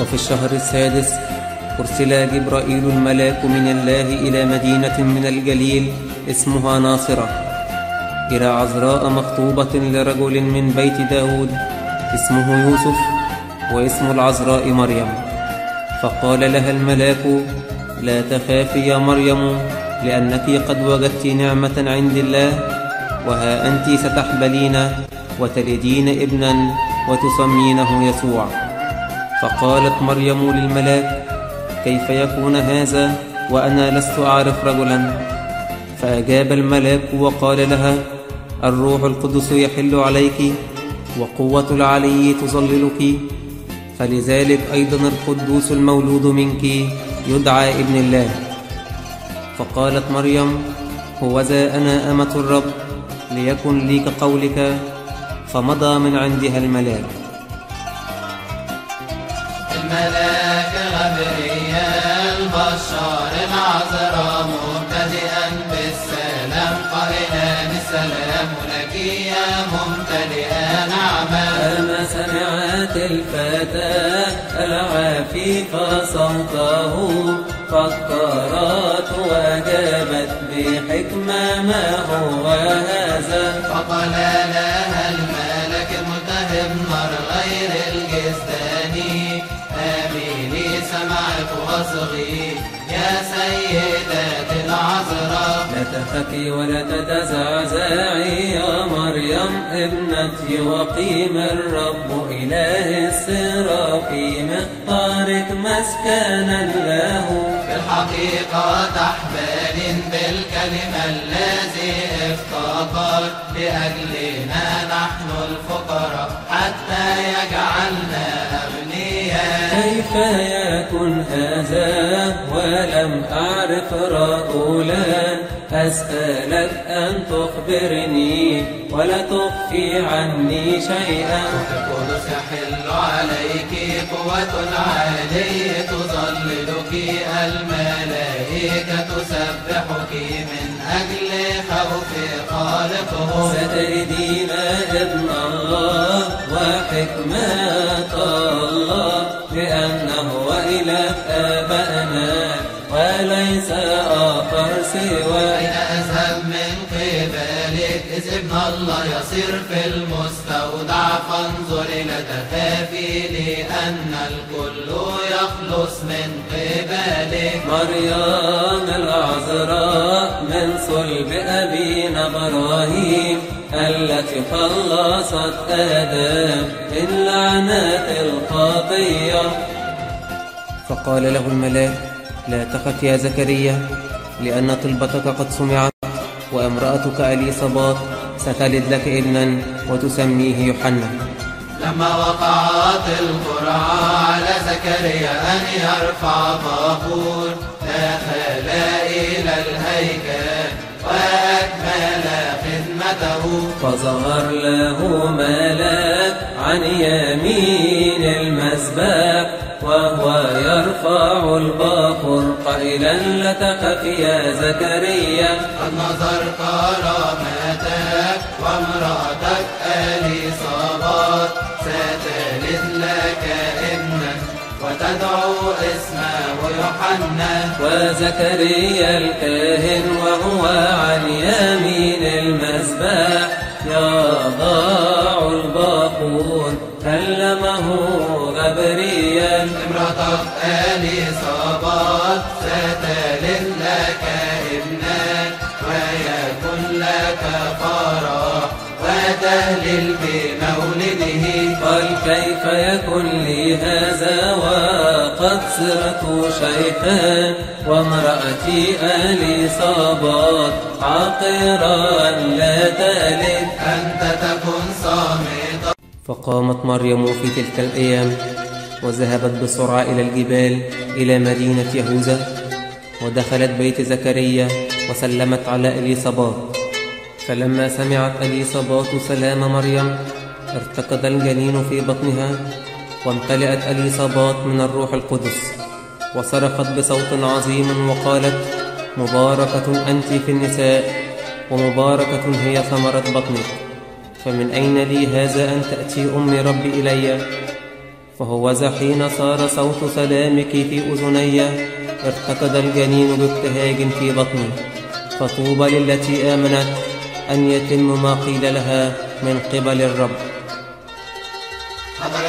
وفي الشهر السادس أرسل جبرائيل الملاك من الله إلى مدينة من الجليل اسمها ناصرة إلى عذراء مخطوبة لرجل من بيت داود اسمه يوسف واسم العذراء مريم. فقال لها الملاك لا تخافي يا مريم لأنك قد وجدت نعمة عند الله وها أنت ستحبلين وتلدين ابنا وتسمينه يسوع. فقالت مريم للملاك كيف يكون هذا وأنا لست أعرف رجلا؟ فأجاب الملاك وقال لها الروح القدس يحل عليك وقوة العلي تظللك فلذلك أيضا القدوس المولود منك يدعى ابن الله. فقالت مريم هوذا أنا أمة الرب ليكن لي كقولك فمضى من عندها الملاك الملاك غبريال بشار العذراء مبتدئا بالسلام قائلا السلام لك يا أما سمعت الفتاة العفيف صوته فكرت وجابت بحكمة ما هو هذا. فقال لها الملك الملتهب نار غير الجسداني آميني سمعت وصغي يا سيدات تخفي ولا تتزعزعي يا مريم ابنتي وقيم الرب إله السرافيم اختارك مسكنا له. في الحقيقة تحبال بالكلمة الذي افتقر لأجلنا نحن الفقراء حتى يجعلنا أغنياء. كيف يكون هذا؟ ولم أعرف رجلا أسألك أن تخبرني ولا تخفي عني شيئا. القدس يحل عليك قوة العلي تظللك الملائكة تسبحك من أجل خوف خالقه. ستجدين ابن الله وحكمة الله لأنه وإله آبائنا وليس آخر سوى أين أذهب من قبلك إذ ابن الله يصير في المستودع. فانظر لا تخافي لأن الكل يخلص من قبلك مريم العذراء من صلب أبينا إبراهيم. التي خلصت آدم من لعنات الخطية فقال له الملاك لا تخف يا زكريا لأن طلبتك قد سمعت وامرأتك أليصابات ستلد لك ابنا وتسميه يوحنا. لما وقعت القرعة على زكريا أن يرفع بخور دخل إلى الهيكل وأكمل خدمته فظهر له ملاك عن يمين المسبح وهو يرفع البخور قائلا لا تخف يا زكريا. قد نظر كرامتك وامرأتك أليصابات ستلد لك ابنا وتدعو اسمه يوحنا وزكريا الكاهن وهو عن يمين المسبح. يضع البخور كلمه غبريا امرأتك أليصابات ستلد لك ابنا ويكون لك فرح وتهلل بمولده قال كيف يكن لي هذا وقد صرت شيخا وامرأتي أليصابات عاقرا لا تلد. أنت تكن صامتا. فقامت مريم في تلك الأيام وذهبت بسرعة إلى الجبال إلى مدينة يهوذا ودخلت بيت زكريا وسلمت على إليصابات فلما سمعت إليصابات سلام مريم ارتقد الجنين في بطنها وامتلأت إليصابات من الروح القدس وصرخت بصوت عظيم وقالت مباركة أنت في النساء ومباركة هي ثمرة بطنك فمن أين لي هذا أن تأتي أم ربي إلي؟ فهوذا حين صار صوت سلامك في أذني ارتقد الجنين بابتهاج في بطني فطوبى للتي آمنت أن يتم ما قيل لها من قبل الرب.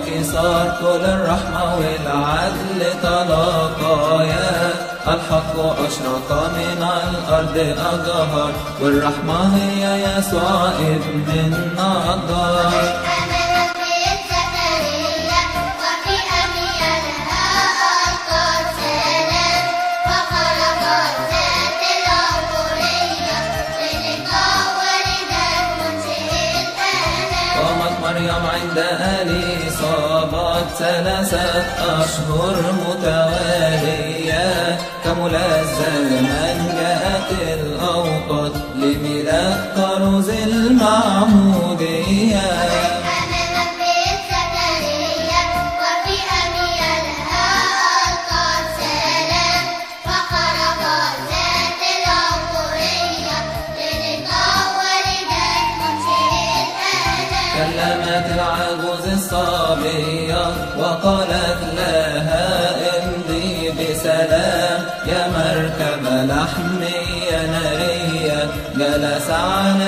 بأرغن وكسار كل الرحمة والعدل تلاقايا الحق أشرق من الأرض أجهر والرحمة هي يسوع ابن النجار ثلاثة أشهر متوالية كمل الزمن جاءت الأوقات لميلاد طرز المعمودية. sun.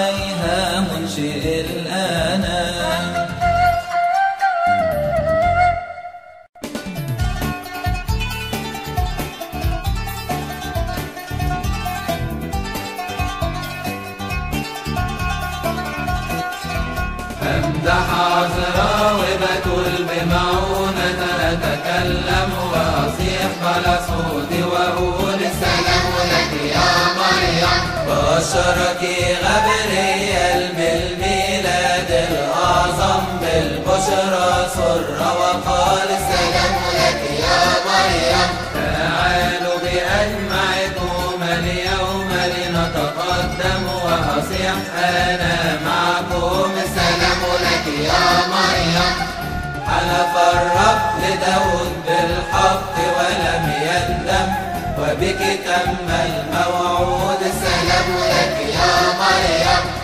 بشرك غبريل بالميلاد الأعظم بالبشرى سر وقال السلام لك يا مريم. تعالوا بأجمعكم اليوم لنتقدم وأصيح. أنا معكم. السلام لك يا مريم. حلف الرب لداود بالحق ولم يندم. وبك تم الموعود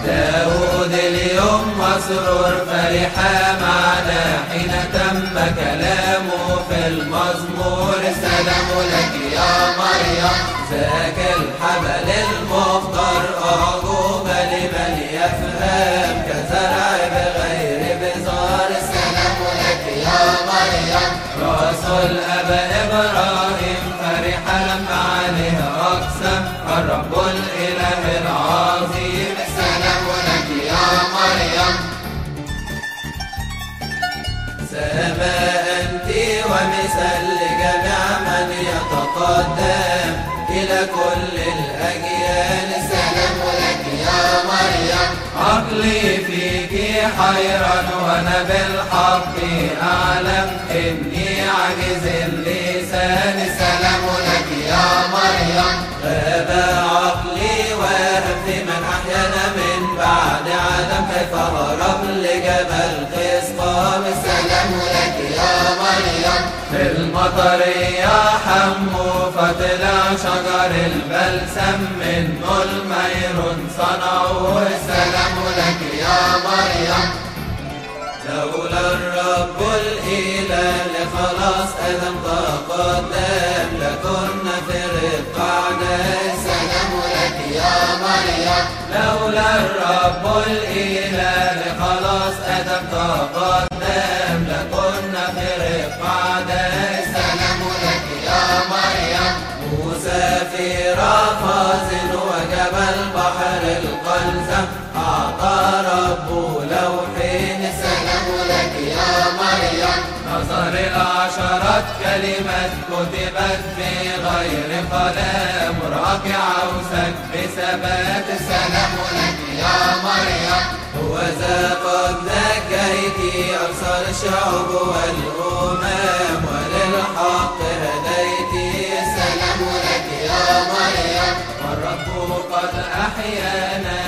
داود اليوم مسرور فرحا معنا. حين تم كلامه في المزمور السلام لك يا مريم. ذاك الحبل المختار أعجوبة لمن يفهم. كزرع بغير بزار السلام لك يا مريم. رسول أبا إبراهيم فرح لما عليه أقسم. الرب سماء أنت ومثل لجميع من يتقدم. إلى كل الأجيال السلام لك يا مريم. عقلي فيك حيران وأنا بالحق أعلم إني عاجز اللسان. السلام لك يا مريم. فطلع شجر البلسم منه الميرون صنعوه السلام لك يا مريم. لولا الرب الإله لخلاص آدم تقدم لكنا في رقعنا السلام لك يا مريم. لولا الرب الإله لخلاص آدم تقدم لكنا في رقعنا أعطى ربه لوحين سلام لك يا مريم. نظر كلمات كتبت بغير قلم. راكعة وسك بثبات سلام لك يا مريم. هو ذا قد ذكيت أبصر الشعوب والأمم وللحق قد أحيانا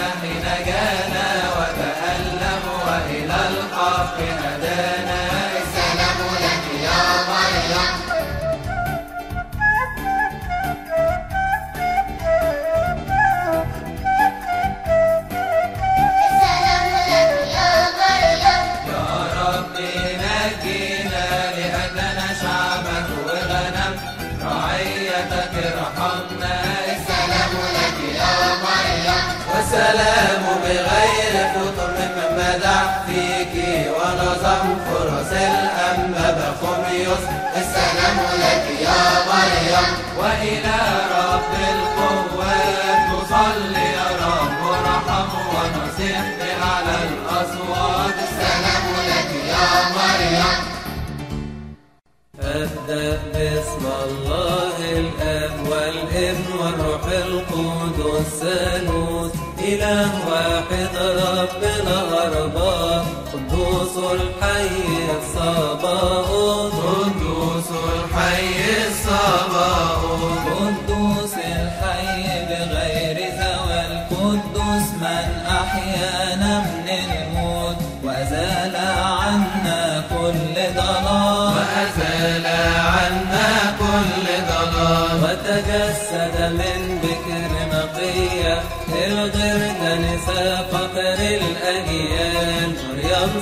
فرس الأنبا بخميس السلام لك يا مريم وإلى رب القوات نصلي يا رب ارحم ونصيح على الأصوات. السلام لك يا مريم أبدأ باسم الله الآب والابن والروح القدس ثالوث إله واحد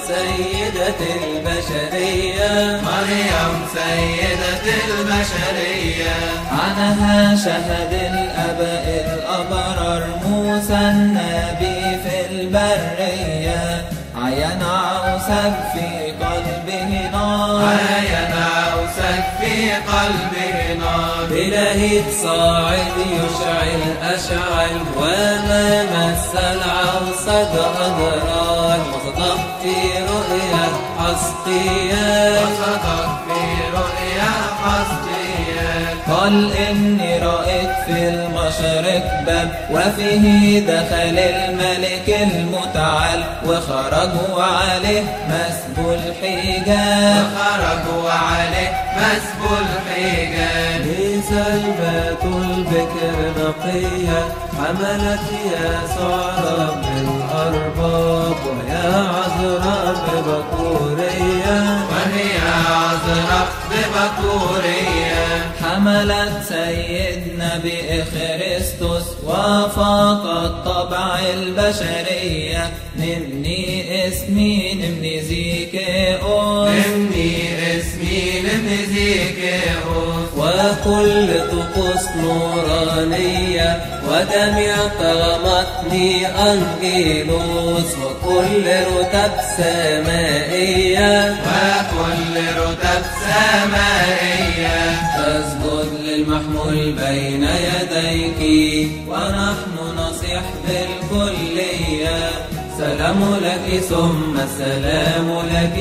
سيدة البشرية. مريم سيدة البشرية. عنها شهد الأباء الأبرار موسى النبي في البرية. عين عوسب في قلبه نار. عاين عوسك في قلبه نار. بلهيب صاعد يشعل أشعل وما مس في رؤيا حسقيا وصدق في رؤيا حسقيا قال إني رأيت في المشرق باب وفيه دخل الملك المتعال وخرجوا عليه مسبو الحجاب وخرجوا عليه مسبو الحجاب سلبة البكر نقية حملت يسوع رب الأرباب ويا عذراء ببكورية وهي عذراء ببكورية حملت سيدنا بإخريستوس وفاقت طبع البشرية. نمني اسمي نمني زيكيوس إني اسمي لمزيكيوس وكل طقوس نورانية وجميع كرامتني أنجيلوس. وكل رتب سمائية وكل رتب سمائية تسجد للمحمول بين يديك ونحن نصيح بالكلية سلام لك ثم سلام لك.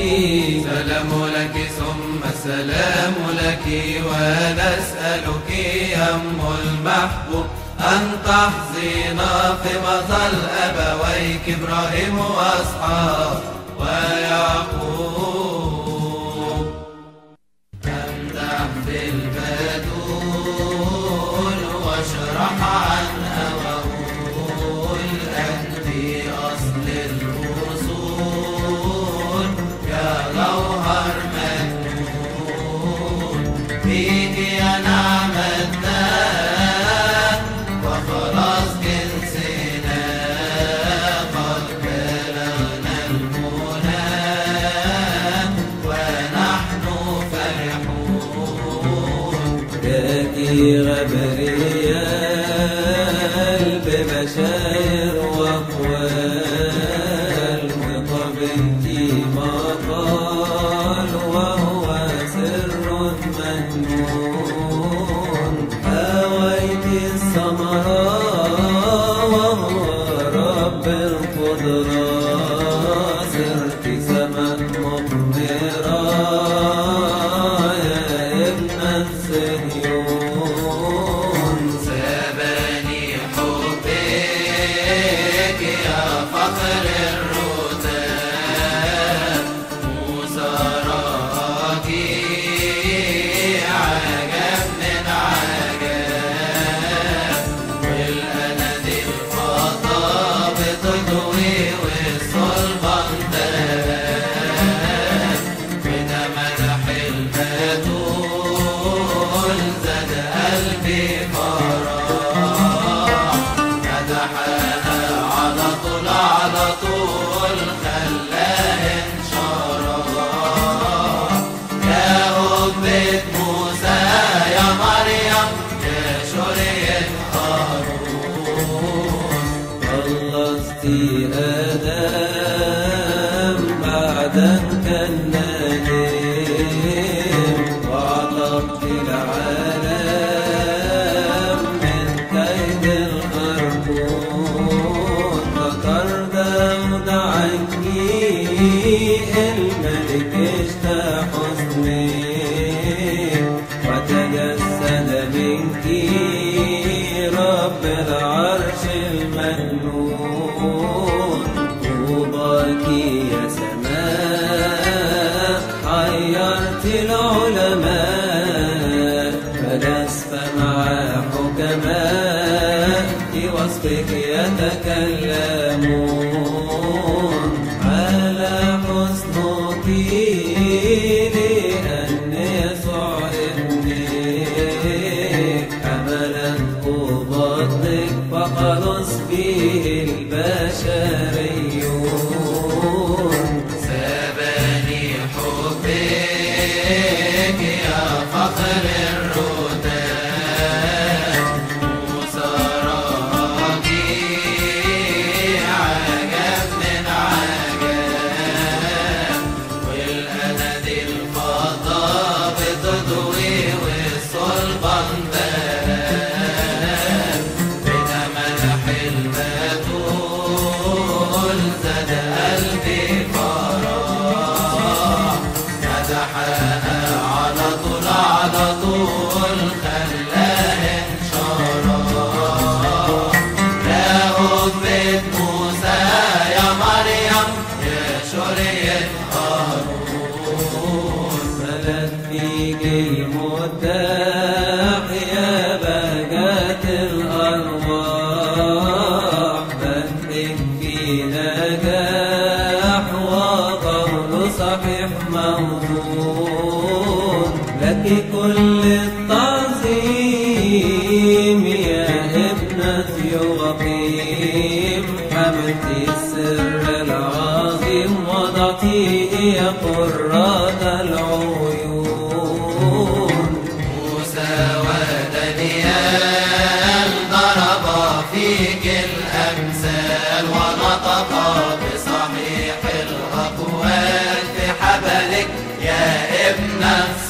سلام لك ثم السلام لك ونسألك يا أم المحبوب أن تحظينا في مظل أبويك إبراهيم وأصحاب ويعقوب. my فخلص به البشريون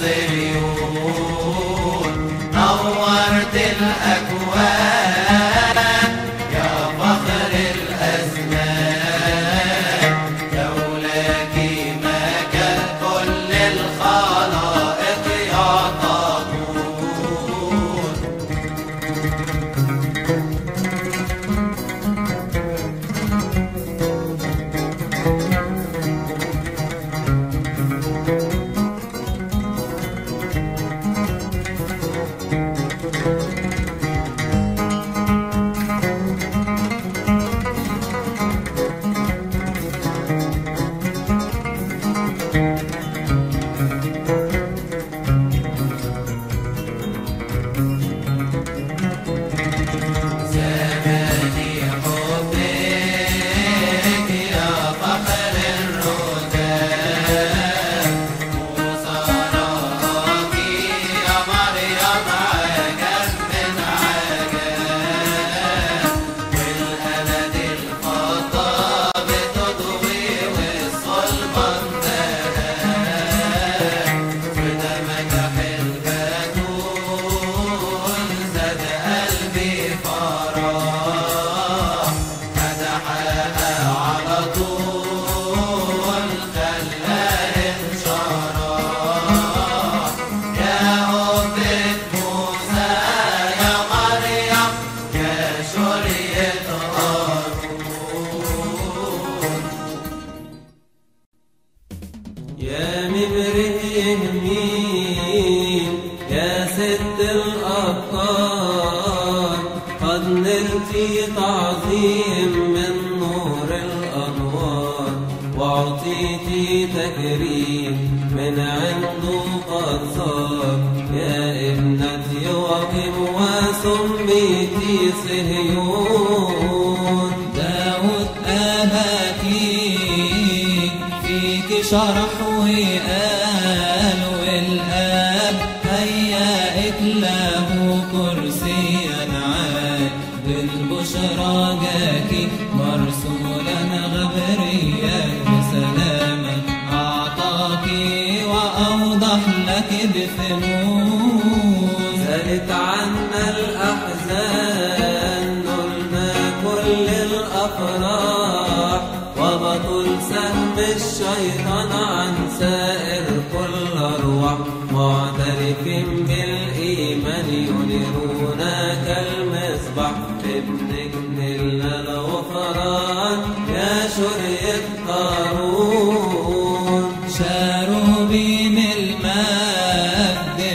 ابن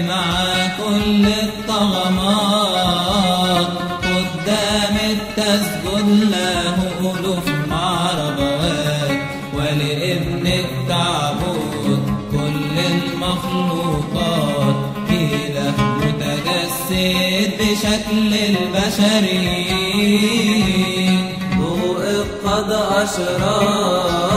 مع كل الطغمات. قدام التسجد له ألوف معربات ولابن تعبد كل المخلوقات. إله متجسد بشكل البشري ضوء قد أشرق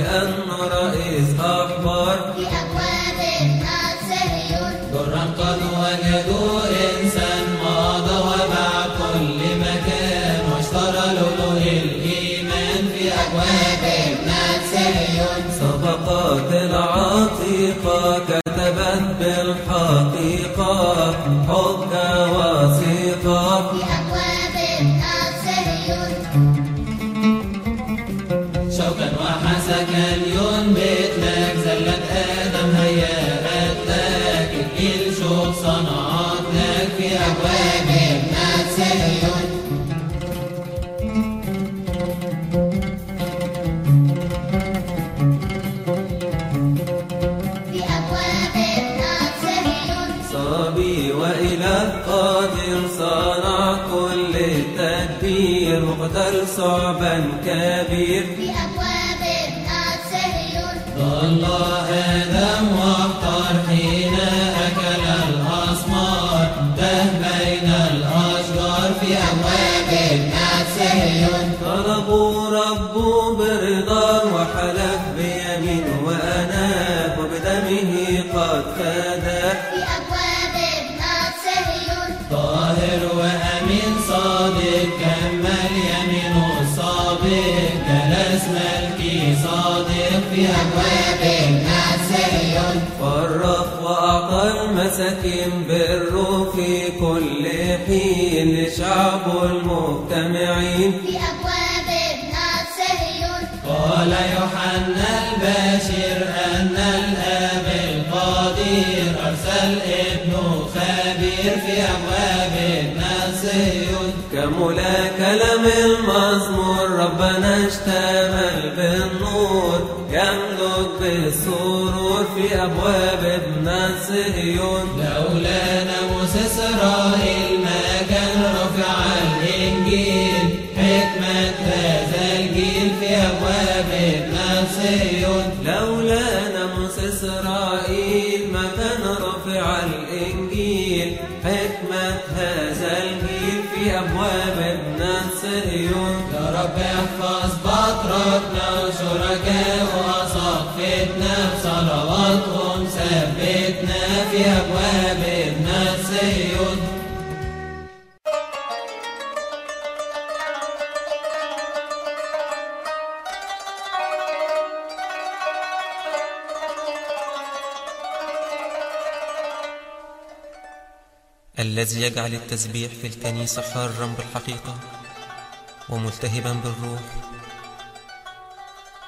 أن ver المساكين بره في كل حين لشعبه المجتمعين. في أبواب ابنة صهيون قال يوحنا كملا كلام المزمور ربنا اشتمل بالنور يملك بالسرور في أبواب ابن صهيون لولا ناموس إسرائيل. الذي يجعل التسبيح في الكنيسة حارا بالحقيقة وملتهبا بالروح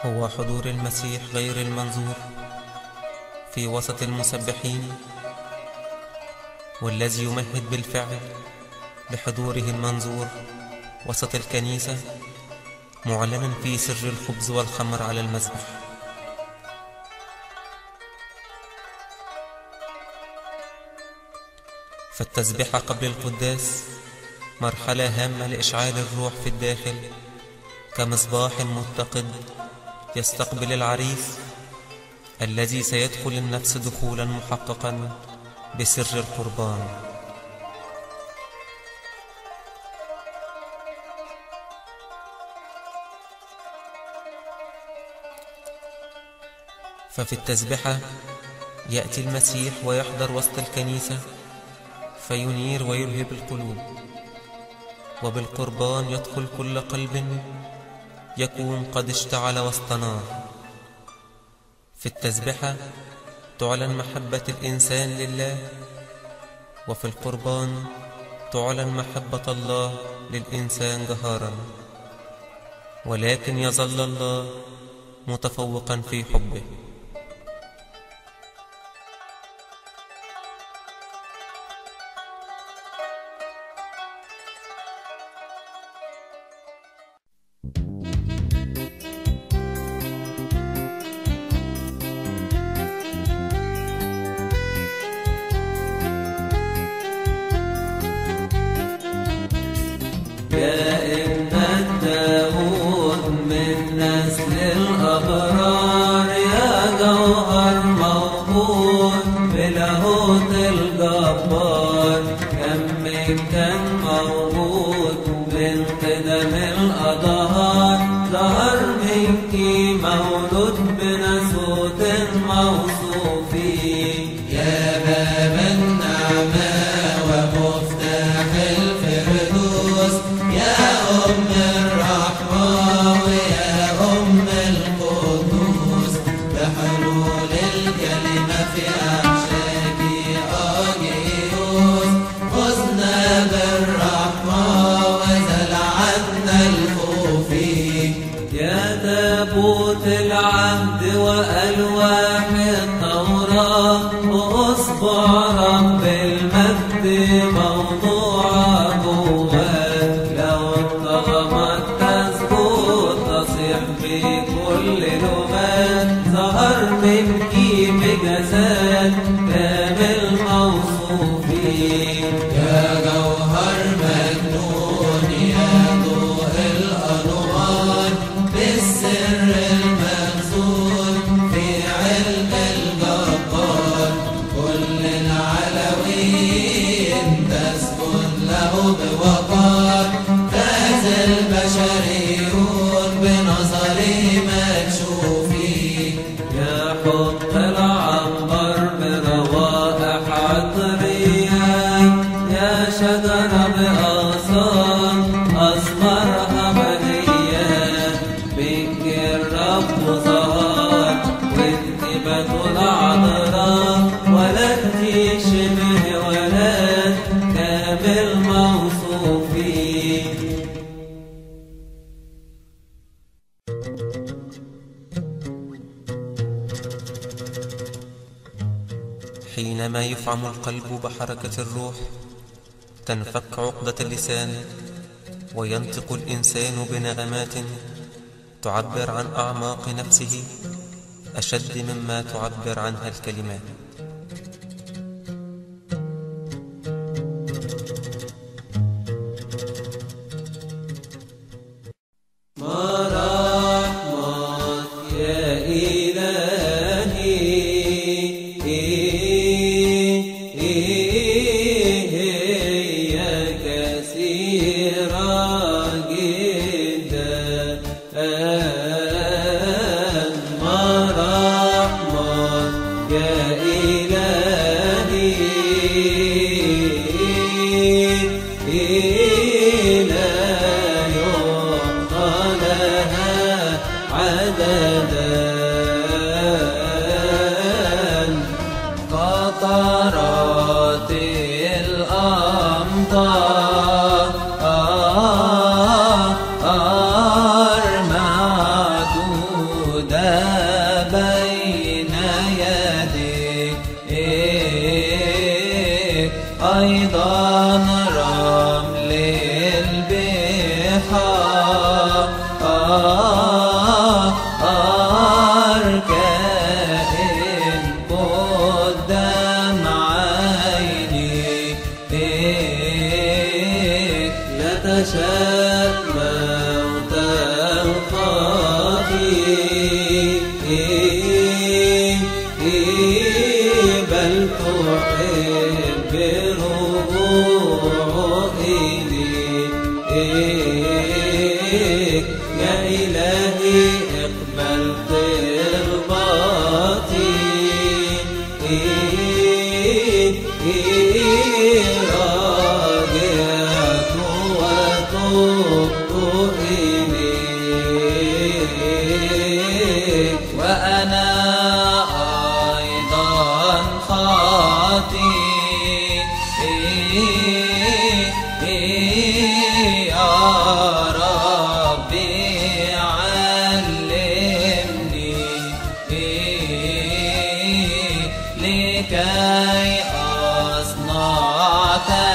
هو حضور المسيح غير المنظور في وسط المسبحين والذي يمهد بالفعل لحضوره المنظور وسط الكنيسة معلنا في سر الخبز والخمر على المذبح. فالتسبيحة قبل القداس مرحلة هامة لإشعال الروح في الداخل كمصباح متقد يستقبل العريس الذي سيدخل النفس دخولا محققا. بسر القربان. ففي التسبحة يأتي المسيح ويحضر وسط الكنيسة فينير ويلهب القلوب. وبالقربان يدخل كل قلب يكون قد اشتعل واستنار في التسبحة تعلن محبة الإنسان لله وفي القربان تعلن محبة الله للإنسان جهارا. ولكن يظل الله متفوقا في حبه. القلب بحركة الروح. تنفك عقدة اللسان وينطق الإنسان بنغمات تعبر عن أعماق نفسه أشد مما تعبر عنها الكلمات. لكي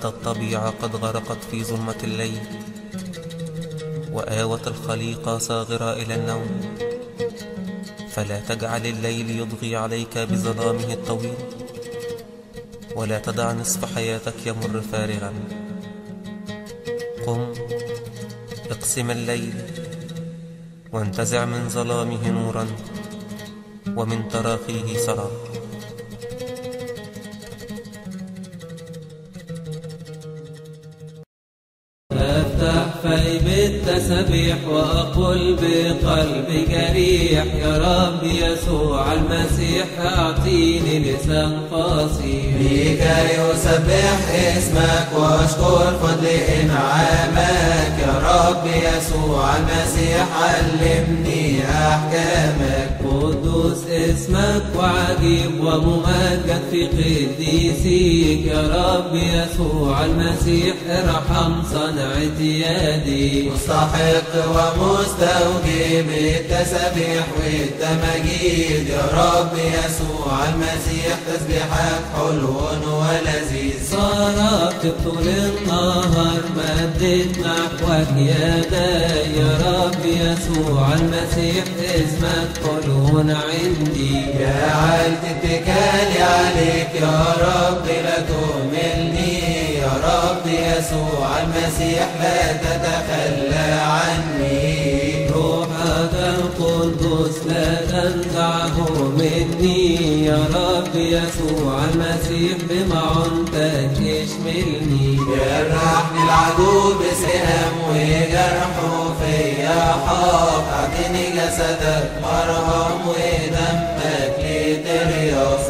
رأيت الطبيعة قد غرقت في ظلمة الليل وآوت الخليقة صاغرة إلى النوم. فلا تجعل الليل يضغي عليك بظلامه الطويل ولا تدع نصف حياتك يمر فارغا. قم اقسم الليل وانتزع من ظلامه نورا ومن تراخيه سراب بقلب جريح يا رب يسوع المسيح أعطيني لسان فصيح بك يسبح اسمك واشكر فضل انعامك يا رب يسوع المسيح علمني أحكامك. قدوس اسمك وعجيب وممجد يا رب يسوع المسيح ارحم صنعة يدي. مستحق ومستوجب التسبيح والتمجيد يا رب يسوع المسيح تسبيحك حلو ولذيذ. صرفت طول النهار مدت نحوك يدي يا رب يسوع المسيح اسمك حلو عندي. جعلت اتكالي عليك. يا رب لا تهملني يا رب يسوع المسيح لا تتخلى عني. روحك القدس لا تنزعه مني. يا رب يسوع المسيح بمعنتك اشملني. جرحني العدو بسهام فيا اعطيني جسدك ودمك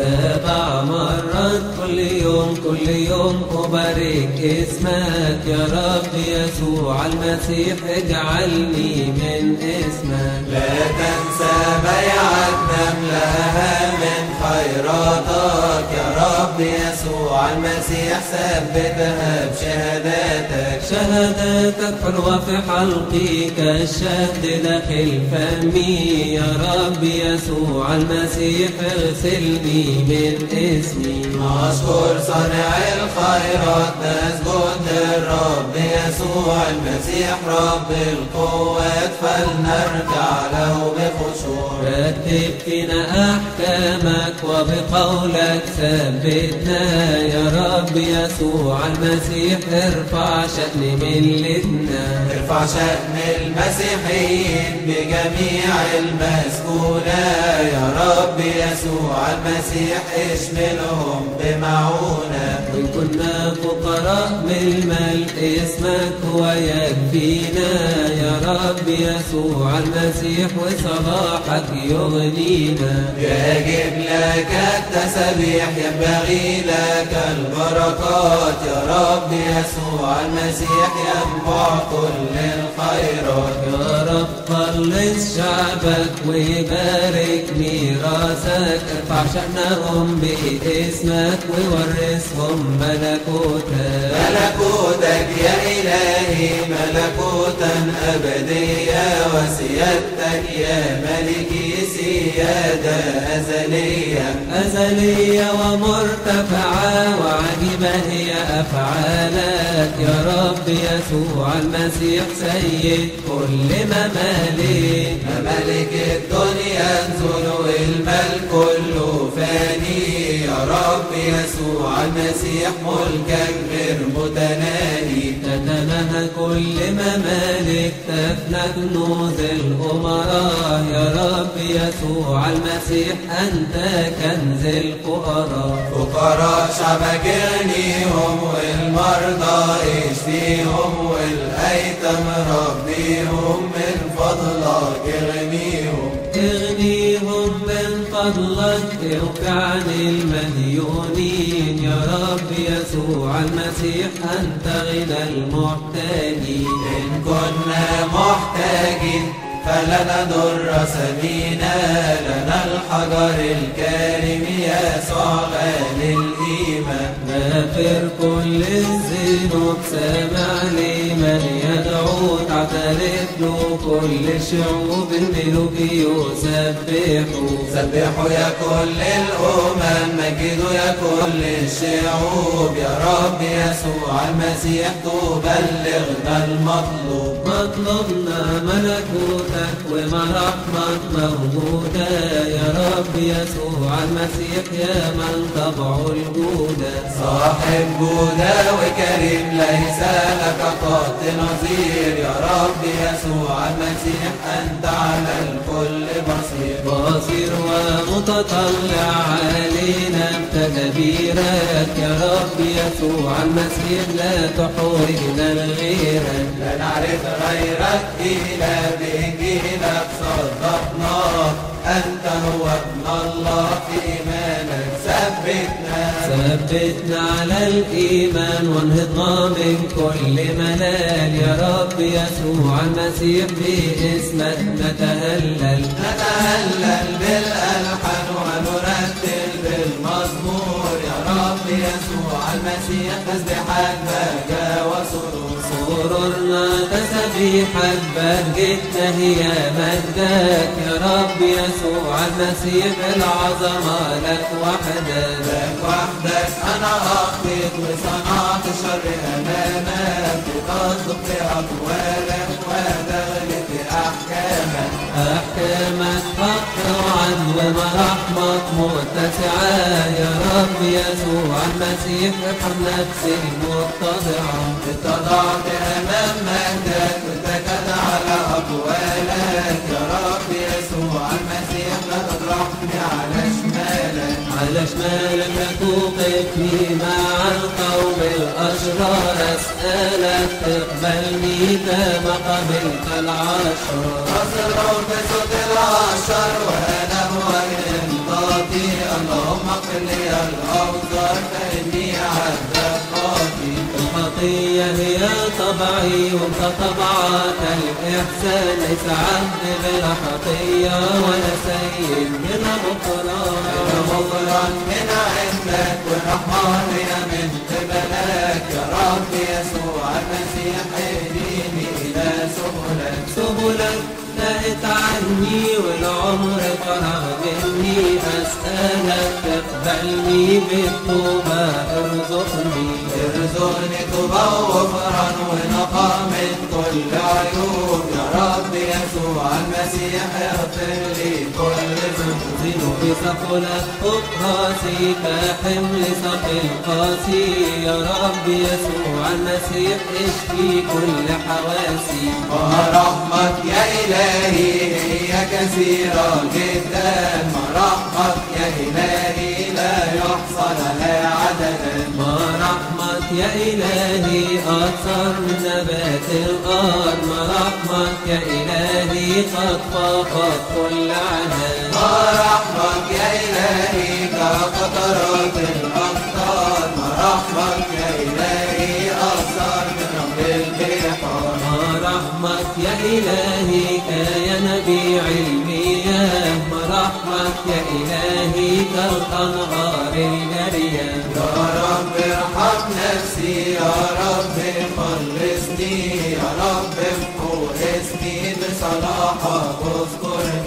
سبع مرات كل يوم كل يوم أبارك اسمك يا رب يسوع المسيح اجعلني من اسمك. لا تنسى بيعك نملها من خيراتك يا رب يسوع المسيح ثبتها بشهاداتك شهاداتك حلوة في حلقي كالشهد داخل فمي. يا رب يسوع المسيح اغسلني من اسمي نشكر صانع الخيرات نسجد للرب يسوع المسيح. رب القوات فلنرجع له بخشوع. رتب فينا أحكامك وبقولك ثبتنا يا رب يسوع المسيح ارفع شأن ملتنا. ارفع شأن المسيحيين بجميع المسكونة يا رب يسوع المسيح اشملهم بمعونة. وإن كنا فقراء من المال اسمك هو يكفينا يا رب يسوع المسيح وصلاحك يغنينا. يجب لك التسبيح ينبغي لك البركات. يا رب يسوع المسيح ينبع كل الخيرات. يا رب خلص شعبك وبارك ميراثك. ارفع شأنهم باسمك وورثهم ملكوتك. ملكوتك يا إلهي ملكوتا أبدية وسيادتك يا ملكي. سيادة أزلية أزلية ومرتفعة وعجيبة هي أفعالك يا رب يسوع المسيح سيد كل ممالك ملك الدنيا انزل والمال كله فاني يا رب يسوع المسيح ملكك غير متناهي تتنهى كل ممالك تفنى كنوز الأمراء. يا رب يسوع المسيح أنت كنز الفقراء فقراء شعبك اغنيهم والمرضى اشفيهم والايتام ربيهم من فضلك اغنيهم. اغنيهم من فضلك اوقعني المديونين. يا رب يسوع المسيح أنت غنى المحتاجين إن كنا محتاجين فلا نضر سبينا لنا الحجر الكريم يسوع غالي غافر كل الذنوب سامع لمن يدعو تعترف له كل الشعوب الملوك يسبحوا. سبحوا يا كل الأمم مجدوا يا كل الشعوب. يا رب يسوع المسيح تبلغنا المطلوب. مطلبنا ملكوتك ومرحمك موجودة. يا رب يسوع المسيح يا من طبعه الجودة صاحب جودة وكريم ليس لك قط نظير. يا رب يسوع المسيح أنت على الكل بصير. بصير ومتطلع علينا بتدبيرك يا رب يسوع المسيح لا تحرجنا لغيرك لا نعرف غيرك إلا بإنجيلك صدقناك أنت هو ابن الله في إيمانك ثبتنا. ثبتنا على الإيمان وانهضنا من كل ملال يا رب يسوع المسيح باسمك نتهلل. نتهلل بالألحان ونرتل بالمزمور. يا رب يسوع المسيح وسرور سرورنا تسبيحك بهجتنا هي مجدك. يا رب يسوع المسيح العظمة لك وحدك. لك وحدك أنا أخطيت وصنعت شر أمامك. بتصدق في أقوالك وتغلب في أحكامك. أحكامك. وعدل ومرحمك متسعة يا رب يسوع المسيح ارحم نفسي المتضعة اتضعت أمام مجدك واتكت على أقوالك. يا رب يسوع المسيح لا تطرحني على شمالك على شمالك توقفني مع القوم الأشرار؟ أسألك تقبلني كما قبلت العشرة أصروا بصوت العشر وأنا بوجه انطاطي اللهم اغفر لي الأوزار فإني عبدك خاطي الخطية هي طبعي طبعك الإحسان. ليس عبد بلا خطية ولا سيد أنا مقرار مغفرا من عندك ورحماني من قبلك. يا رب يسوع المسيح اهديني إلى سبلك. سبلك نهت عني والعمر فرغ مني. أسألك تقبلني بالتوبة ارزقني ارزقني توبة وغفران ونقاء من كل عيوب يا رب يسوع المسيح اغفر لي كل ذنوب ذنوبي ثقلت فوق راسي كحمل ثقل قاسي يا رب يسوع المسيح اشفي كل حواسي. ورحمك يا إلهي هي كثيرة جدا. مرحمك يا إلهي لا يحصى لها عددا. ما يا إلهي أكثر من نبات الأرض رحمك يا إلهي قد فاقت كل عدد مرحمك يا إلهي كقطرات الأمطار مرحمك يا إلهي أكثر من رمل البحار رحمك يا إلهي كينبيع المياه ما رحمك يا إلهي كالأنهار الجارية يا رب ارحم نفسي يا رب خلصني يا رب اسمي بصلاحك اذكرني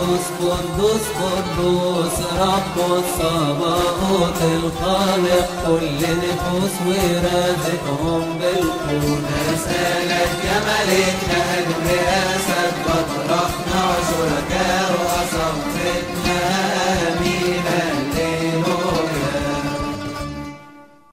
قدوس قدوس قدوس رب الصباغوت الخالق كل نفوس ورازقهم بالقوت رسالة يا ملك نهج قد بطرحنا شركاء